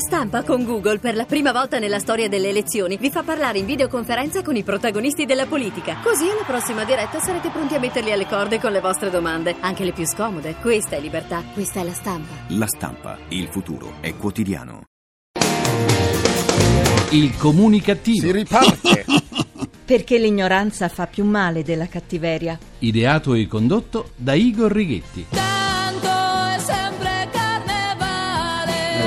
stampa con Google per la prima volta nella storia delle elezioni vi fa parlare in videoconferenza con i protagonisti della politica. Così alla prossima diretta sarete pronti a metterli alle corde con le vostre domande, anche le più scomode. Questa è libertà, questa è la stampa. La stampa, il futuro è quotidiano. Il comunicativo. Si riparte. Perché l'ignoranza fa più male della cattiveria. Ideato e condotto da Igor Righetti.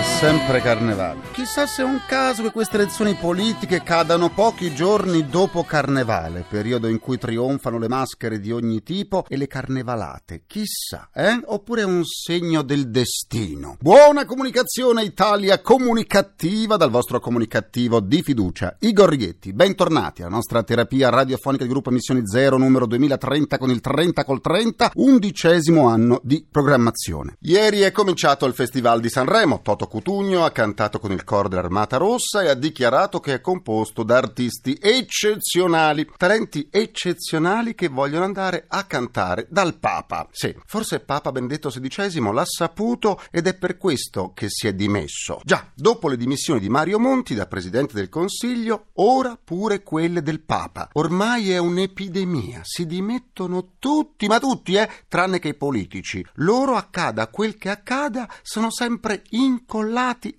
Sempre carnevale. Chissà se è un caso che queste elezioni politiche cadano pochi giorni dopo carnevale, periodo in cui trionfano le maschere di ogni tipo e le carnevalate. Chissà, eh? Oppure è un segno del destino. Buona comunicazione Italia comunicativa dal vostro comunicativo di fiducia. Igor Righetti, bentornati alla nostra terapia radiofonica di gruppo Emissioni Zero numero 2030 con il 30 col 30, undicesimo anno di programmazione. Ieri è cominciato il Festival di Sanremo. Toto Cutugno ha cantato con il coro dell'Armata Rossa e ha dichiarato che è composto da artisti eccezionali, talenti eccezionali che vogliono andare a cantare dal Papa. Sì, forse Papa Benedetto XVI l'ha saputo ed è per questo che si è dimesso. Già, dopo le dimissioni di Mario Monti da Presidente del Consiglio, ora pure quelle del Papa. Ormai è un'epidemia, si dimettono tutti, ma tutti, eh, tranne che i politici. Loro accada quel che accada, sono sempre incollati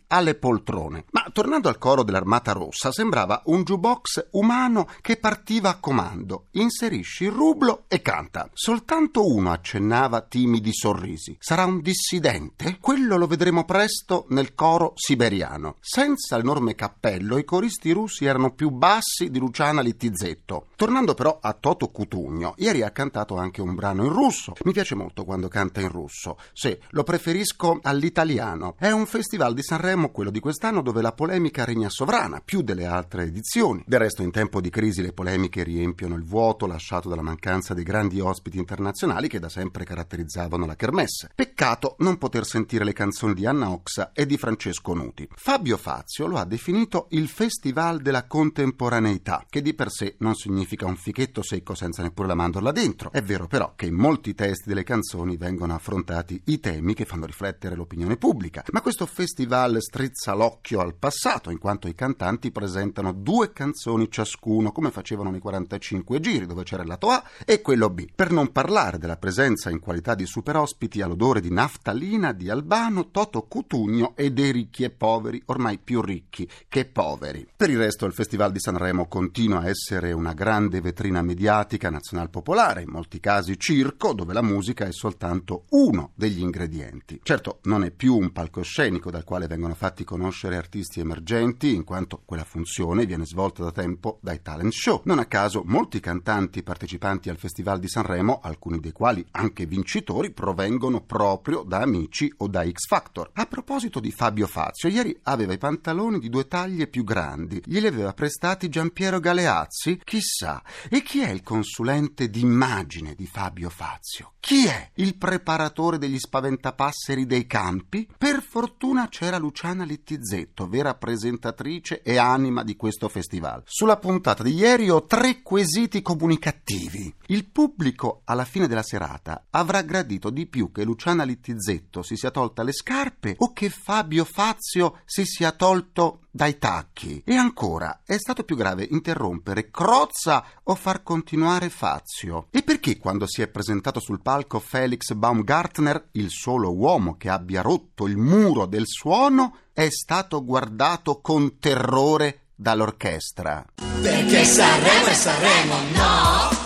alle poltrone. Ma tornando al coro dell'Armata Rossa, sembrava un jukebox umano che partiva a comando. Inserisci il rublo e canta. Soltanto uno accennava timidi sorrisi. Sarà un dissidente? Quello lo vedremo presto nel coro siberiano. Senza l'enorme cappello, i coristi russi erano più bassi di Luciana Littizzetto. Tornando però a Toto Cutugno, ieri ha cantato anche un brano in russo. Mi piace molto quando canta in russo. Sì, lo preferisco all'italiano. È un festival di Sanremo, quello di quest'anno, dove la polemica regna sovrana, più delle altre edizioni. Del resto, in tempo di crisi, le polemiche riempiono il vuoto lasciato dalla mancanza dei grandi ospiti internazionali che da sempre caratterizzavano la kermesse. Peccato non poter sentire le canzoni di Anna Oxa e di Francesco Nuti. Fabio Fazio lo ha definito il festival della contemporaneità, che di per sé non significa un fichetto secco senza neppure la mandorla dentro. È vero però che in molti testi delle canzoni vengono affrontati i temi che fanno riflettere l'opinione pubblica, ma questo festival strizza l'occhio al passato, in quanto i cantanti presentano due canzoni ciascuno, come facevano nei 45 giri, dove c'era il lato A e quello B. Per non parlare della presenza in qualità di super ospiti all'odore di naftalina di Albano, Toto Cutugno e dei ricchi e poveri, ormai più ricchi che poveri. Per il resto il Festival di Sanremo continua a essere una grande vetrina mediatica nazional popolare, in molti casi circo, dove la musica è soltanto uno degli ingredienti. Certo, non è più un palcoscenico dal quale vengono fatti conoscere artisti emergenti, in quanto quella funzione viene svolta da tempo dai talent show. Non a caso molti cantanti partecipanti al Festival di Sanremo, alcuni dei quali anche vincitori, provengono proprio da Amici o da X Factor. A proposito di Fabio Fazio, ieri aveva i pantaloni di due taglie più grandi. Glieli aveva prestati Giampiero Galeazzi? Chissà. E chi è il consulente d'immagine di Fabio Fazio? Chi è il preparatore degli spaventapasseri dei campi? Per fortuna c'era Luciana Littizzetto, vera presentatrice e anima di questo festival. Sulla puntata di ieri ho tre quesiti comunicativi. Il pubblico alla fine della serata avrà gradito di più che Luciana Littizzetto si sia tolta le scarpe o che Fabio Fazio si sia tolto dai tacchi. E ancora, è stato più grave interrompere Crozza o far continuare Fazio? E perché quando si è presentato sul palco Felix Baumgartner, il solo uomo che abbia rotto il muro del suono, è stato guardato con terrore dall'orchestra? Perché Sanremo è Sanremo, no?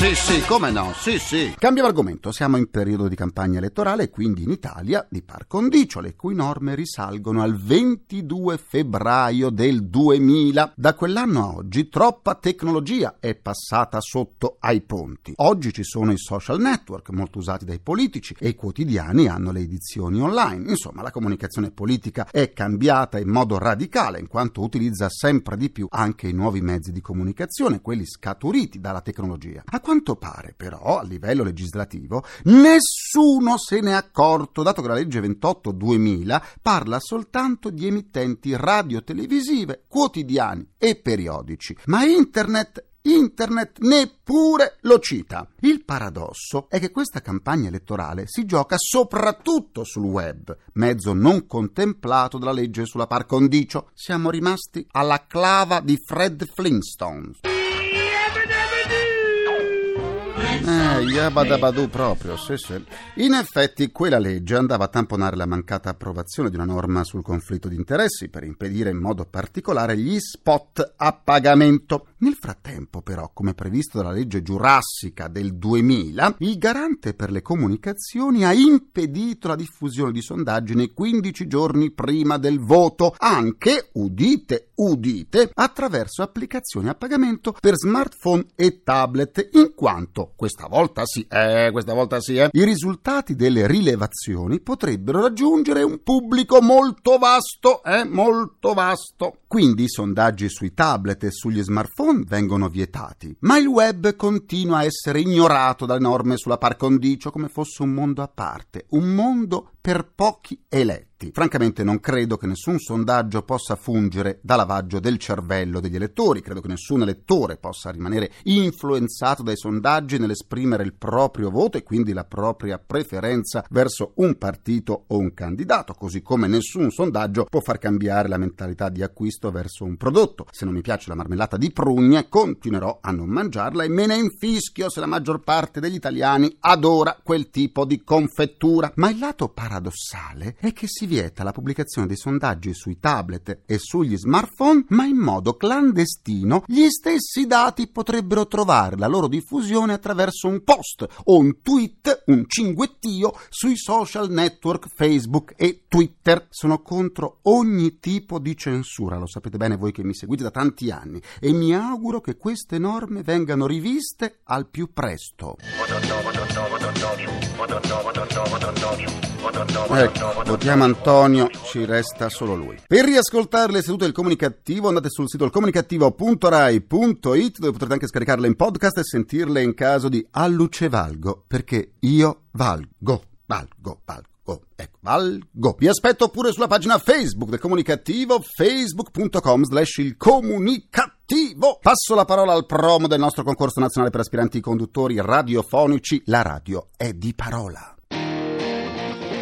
Sì, sì, come no? Sì, sì. Cambiamo argomento. Siamo in periodo di campagna elettorale quindi in Italia di par condicio, le cui norme risalgono al 22 febbraio del 2000. Da quell'anno a oggi troppa tecnologia è passata sotto ai ponti. Oggi ci sono i social network, molto usati dai politici, e i quotidiani hanno le edizioni online. Insomma, la comunicazione politica è cambiata in modo radicale, in quanto utilizza sempre di più anche i nuovi mezzi di comunicazione, quelli scaturiti dalla tecnologia. A quanto pare, però, a livello legislativo, nessuno se n'è accorto, dato che la legge 28-2000 parla soltanto di emittenti radiotelevisive, quotidiani e periodici. Ma internet Internet neppure lo cita. Il paradosso è che questa campagna elettorale si gioca soprattutto sul web, mezzo non contemplato dalla legge sulla par condicio. Siamo rimasti alla clava di Fred Flintstone. Eh, Yabadabadu proprio, sì, sì. In effetti quella legge andava a tamponare la mancata approvazione di una norma sul conflitto di interessi per impedire in modo particolare gli spot a pagamento. Nel frattempo, però, come previsto dalla legge giurassica del 2000, il garante per le comunicazioni ha impedito la diffusione di sondaggi nei 15 giorni prima del voto, anche, udite, udite, attraverso applicazioni a pagamento per smartphone e tablet, in quanto questa volta sì, eh, questa volta sì, eh, i risultati delle rilevazioni potrebbero raggiungere un pubblico molto vasto, eh, molto vasto. Quindi i sondaggi sui tablet e sugli smartphone vengono vietati, ma il web continua a essere ignorato dalle norme sulla par condicio come fosse un mondo a parte, un mondo per pochi eletti. Francamente non credo che nessun sondaggio possa fungere da lavaggio del cervello degli elettori, credo che nessun elettore possa rimanere influenzato dai sondaggi nell'esprimere il proprio voto e quindi la propria preferenza verso un partito o un candidato, così come nessun sondaggio può far cambiare la mentalità di acquisto verso un prodotto. Se non mi piace la marmellata di prugne, continuerò a non mangiarla e me ne infischio se la maggior parte degli italiani adora quel tipo di confettura. Ma il lato paradossale è che si vieta la pubblicazione dei sondaggi sui tablet e sugli smartphone, ma in modo clandestino gli stessi dati potrebbero trovare la loro diffusione attraverso un post o un tweet, un cinguettio sui social network Facebook e Twitter. Sono contro ogni tipo di censura, lo sapete bene voi che mi seguite da tanti anni, e mi auguro che queste norme vengano riviste al più presto. Ecco, votiamo Antonio, ci resta solo lui. Per riascoltare le sedute del comunicativo andate sul sito ilcomunicativo.rai.it dove potrete anche scaricarle in podcast e sentirle in caso di alluce valgo, perché io valgo, valgo, valgo. Ecco, valgo. Vi aspetto pure sulla pagina Facebook del comunicativo, facebook.com slash il comunicativo. Passo la parola al promo del nostro concorso nazionale per aspiranti conduttori radiofonici. La radio è di parola.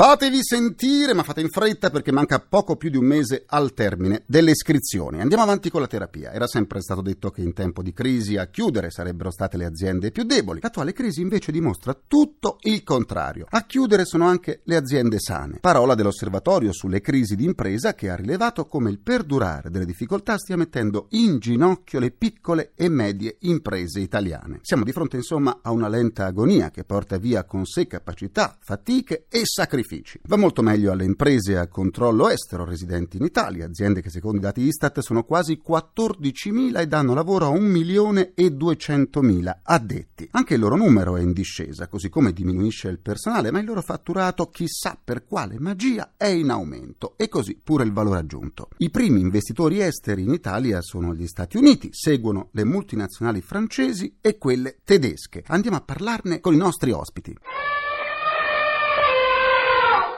Fatevi sentire, ma fate in fretta perché manca poco più di un mese al termine delle iscrizioni. Andiamo avanti con la terapia. Era sempre stato detto che in tempo di crisi a chiudere sarebbero state le aziende più deboli. L'attuale crisi invece dimostra tutto il contrario. A chiudere sono anche le aziende sane. Parola dell'osservatorio sulle crisi di impresa che ha rilevato come il perdurare delle difficoltà stia mettendo in ginocchio le piccole e medie imprese italiane. Siamo di fronte insomma a una lenta agonia che porta via con sé capacità, fatiche e sacrifici. Va molto meglio alle imprese a controllo estero residenti in Italia, aziende che secondo i dati Istat sono quasi 14.000 e danno lavoro a 1 milione e 200.000 addetti. Anche il loro numero è in discesa, così come diminuisce il personale, ma il loro fatturato, chissà per quale magia, è in aumento e così pure il valore aggiunto. I primi investitori esteri in Italia sono gli Stati Uniti, seguono le multinazionali francesi e quelle tedesche. Andiamo a parlarne con i nostri ospiti.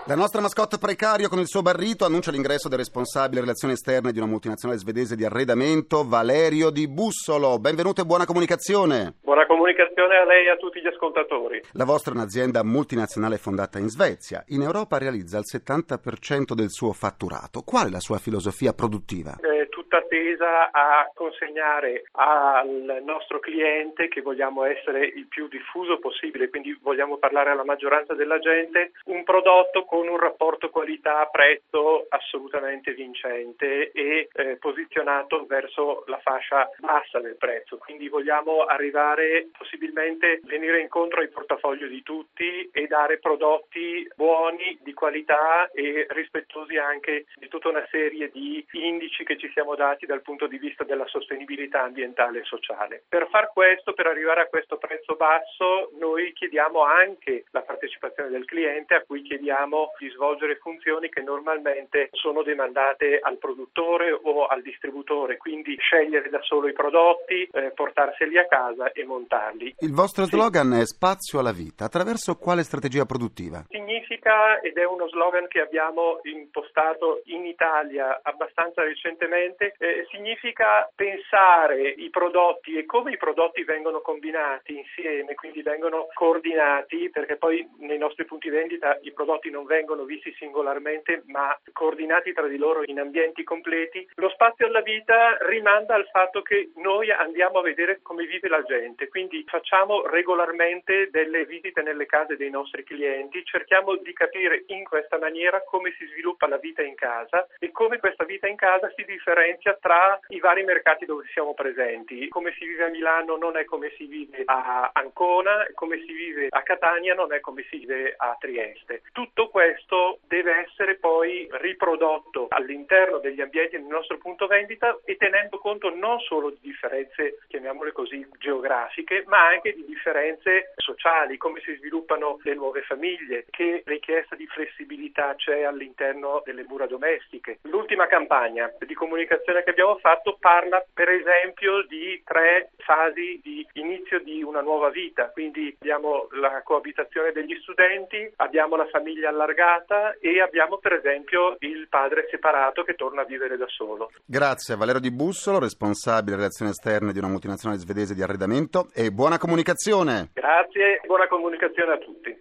La nostra mascotte precario con il suo barrito annuncia l'ingresso del responsabile relazioni esterne di una multinazionale svedese di arredamento, Valerio Di Bussolo. Benvenuto e buona comunicazione. Buona comunicazione a lei e a tutti gli ascoltatori. La vostra è un'azienda multinazionale fondata in Svezia. In Europa realizza il 70% del suo fatturato. Qual è la sua filosofia produttiva? È tutta tesa a consegnare al nostro cliente, che vogliamo essere il più diffuso possibile, quindi vogliamo parlare alla maggioranza della gente, un prodotto con un rapporto qualità-prezzo assolutamente vincente e eh, posizionato verso la fascia bassa del prezzo. Quindi vogliamo arrivare possibilmente venire incontro ai portafoglio di tutti e dare prodotti buoni, di qualità e rispettosi anche di tutta una serie di indici che ci siamo dati accomodati dal punto di vista della sostenibilità ambientale e sociale. Per far questo, per arrivare a questo prezzo basso, noi chiediamo anche la partecipazione del cliente a cui chiediamo di svolgere funzioni che normalmente sono demandate al produttore o al distributore, quindi scegliere da solo i prodotti, eh, portarseli a casa e montarli. Il vostro slogan è spazio alla vita. Attraverso quale strategia produttiva? Significa, ed è uno slogan che abbiamo impostato in Italia abbastanza recentemente, eh, significa pensare i prodotti e come i prodotti vengono combinati insieme, quindi vengono coordinati, perché poi nei nostri punti vendita i prodotti non vengono visti singolarmente ma coordinati tra di loro in ambienti completi. Lo spazio alla vita rimanda al fatto che noi andiamo a vedere come vive la gente, quindi facciamo regolarmente delle visite nelle case dei nostri clienti, cerchiamo di capire in questa maniera come si sviluppa la vita in casa e come questa vita in casa si differenzia tra i vari mercati dove siamo presenti. Come si vive a Milano non è come si vive a Ancona, come si vive a Catania non è come si vive a Trieste. Tutto questo deve essere poi riprodotto all'interno degli ambienti del nostro punto vendita e tenendo conto non solo di differenze, chiamiamole così, geografiche, ma anche di differenze sociali, come si sviluppano le nuove famiglie, che richiesta di flessibilità c'è all'interno delle mura domestiche. L'ultima campagna di comunicazione che abbiamo fatto parla per esempio di tre fasi di inizio di una nuova vita, quindi abbiamo la coabitazione degli studenti, abbiamo la famiglia allargata e abbiamo per esempio il padre separato che torna a vivere da solo. Grazie Valero Di Bussolo, responsabile relazioni esterne di una multinazionale svedese di arredamento e buona comunicazione. Grazie buona comunicazione a tutti.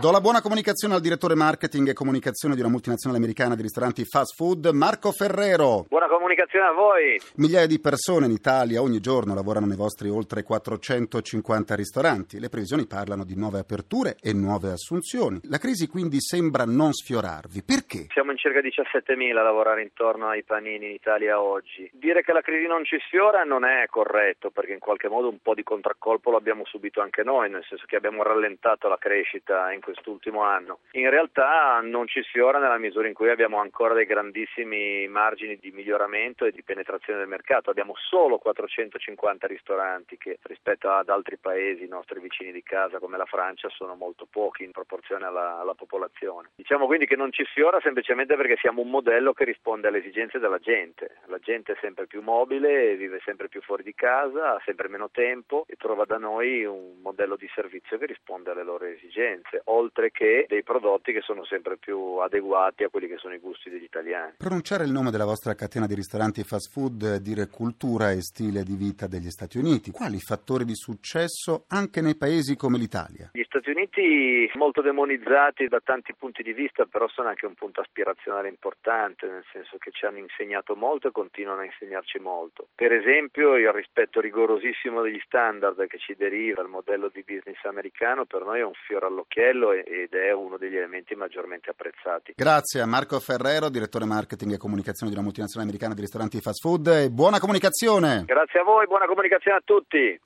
Do la buona comunicazione al direttore marketing e comunicazione di una multinazionale americana di ristoranti fast food, Marco Ferrero. Buona comunicazione a voi. Migliaia di persone in Italia ogni giorno lavorano nei vostri oltre 450 ristoranti. Le previsioni parlano di nuove aperture e nuove assunzioni. La crisi quindi sembra non sfiorarvi. Perché? Siamo in circa 17.000 a lavorare intorno ai panini in Italia oggi. Dire che la crisi non ci sfiora non è corretto perché in qualche modo un po' di contraccolpo l'abbiamo subito anche noi, nel senso che abbiamo rallentato la crescita in quest'ultimo anno. In realtà non ci sfiora nella misura in cui abbiamo ancora dei grandissimi margini di miglioramento e di penetrazione del mercato. Abbiamo solo 450 ristoranti che rispetto ad altri paesi, nostri vicini di casa come la Francia, sono molto pochi in proporzione alla, alla popolazione. Diciamo quindi che non ci sfiora semplicemente perché siamo un modello che risponde alle esigenze della gente. La gente è sempre più mobile, vive sempre più fuori di casa, ha sempre meno tempo e trova da noi un modello di servizio che risponde alle loro esigenze, oltre che dei prodotti che sono sempre più adeguati a quelli che sono i gusti degli italiani. Pronunciare il nome della vostra catena di ristoranti fast food dire cultura e stile di vita degli Stati Uniti. Quali fattori di successo anche nei paesi come l'Italia? Gli Stati Uniti molto demonizzati da tanti punti di vista, però sono anche un punto aspirazionale importante, nel senso che ci hanno insegnato molto e continuano a insegnarci molto. Per esempio il rispetto rigorosissimo degli standard che ci deriva dal modello di business americano per noi è un fiore all'occhiello ed è uno degli elementi maggiormente apprezzati. Grazie a Marco Ferrero, direttore marketing e comunicazione di una multinazionale americana di ristoranti fast food e buona comunicazione. Grazie a voi, buona comunicazione a tutti.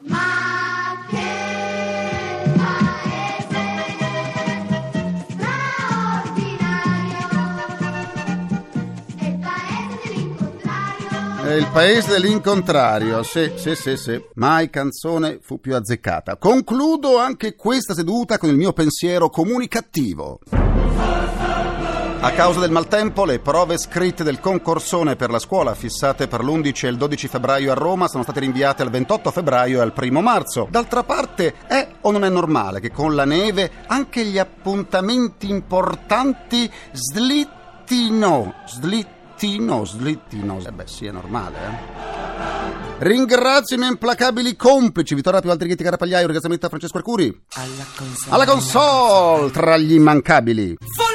È il paese dell'incontrario, sì, sì, sì, sì. Mai canzone fu più azzeccata. Concludo anche questa seduta con il mio pensiero comunicativo. A causa del maltempo, le prove scritte del concorsone per la scuola, fissate per l'11 e il 12 febbraio a Roma, sono state rinviate al 28 febbraio e al 1 marzo. D'altra parte, è o non è normale che con la neve anche gli appuntamenti importanti slittino, slittino? Slittino, slittino. Eh beh, sì, è normale, eh. Ringrazio i miei implacabili complici, Vittorio Più Altrighetti Carapagliaio, ringraziamento a Francesco Arcuri. Alla console. Alla console, tra gli immancabili. Folletti!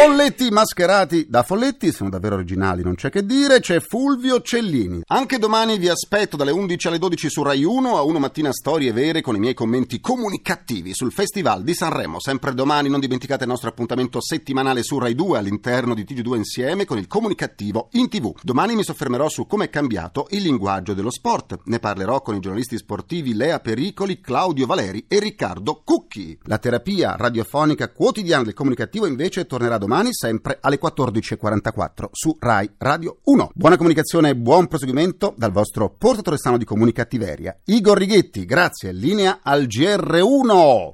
Folletti! Mascherati da folletti, sono davvero originali, non c'è che dire, c'è Fulvio Cellini. Anche domani vi aspetto dalle 11 alle 12 su Rai 1 a 1 mattina storie vere con i miei commenti comunicativi sul Festival di Sanremo. Sempre domani non dimenticate il nostro appuntamento settimanale su Rai 2 all'interno di TG2 insieme con il comunicativo in TV. Domani mi soffermerò su come è cambiato il linguaggio dello sport. Ne parlerò con i giornalisti sportivi Lea Pericoli, Claudio Valeri e Riccardo Cucchi. La terapia radiofonica quotidiana del comunicativo invece tornerà domani domani sempre alle 14.44 su Rai Radio 1. Buona comunicazione e buon proseguimento dal vostro portatore sano di comunicattiveria, Igor Righetti. Grazie, linea al GR1.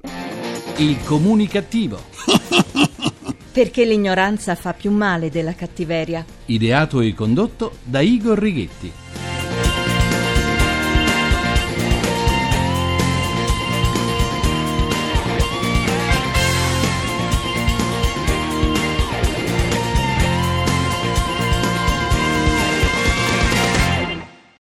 Il comunicativo. Perché l'ignoranza fa più male della cattiveria. Ideato e condotto da Igor Righetti.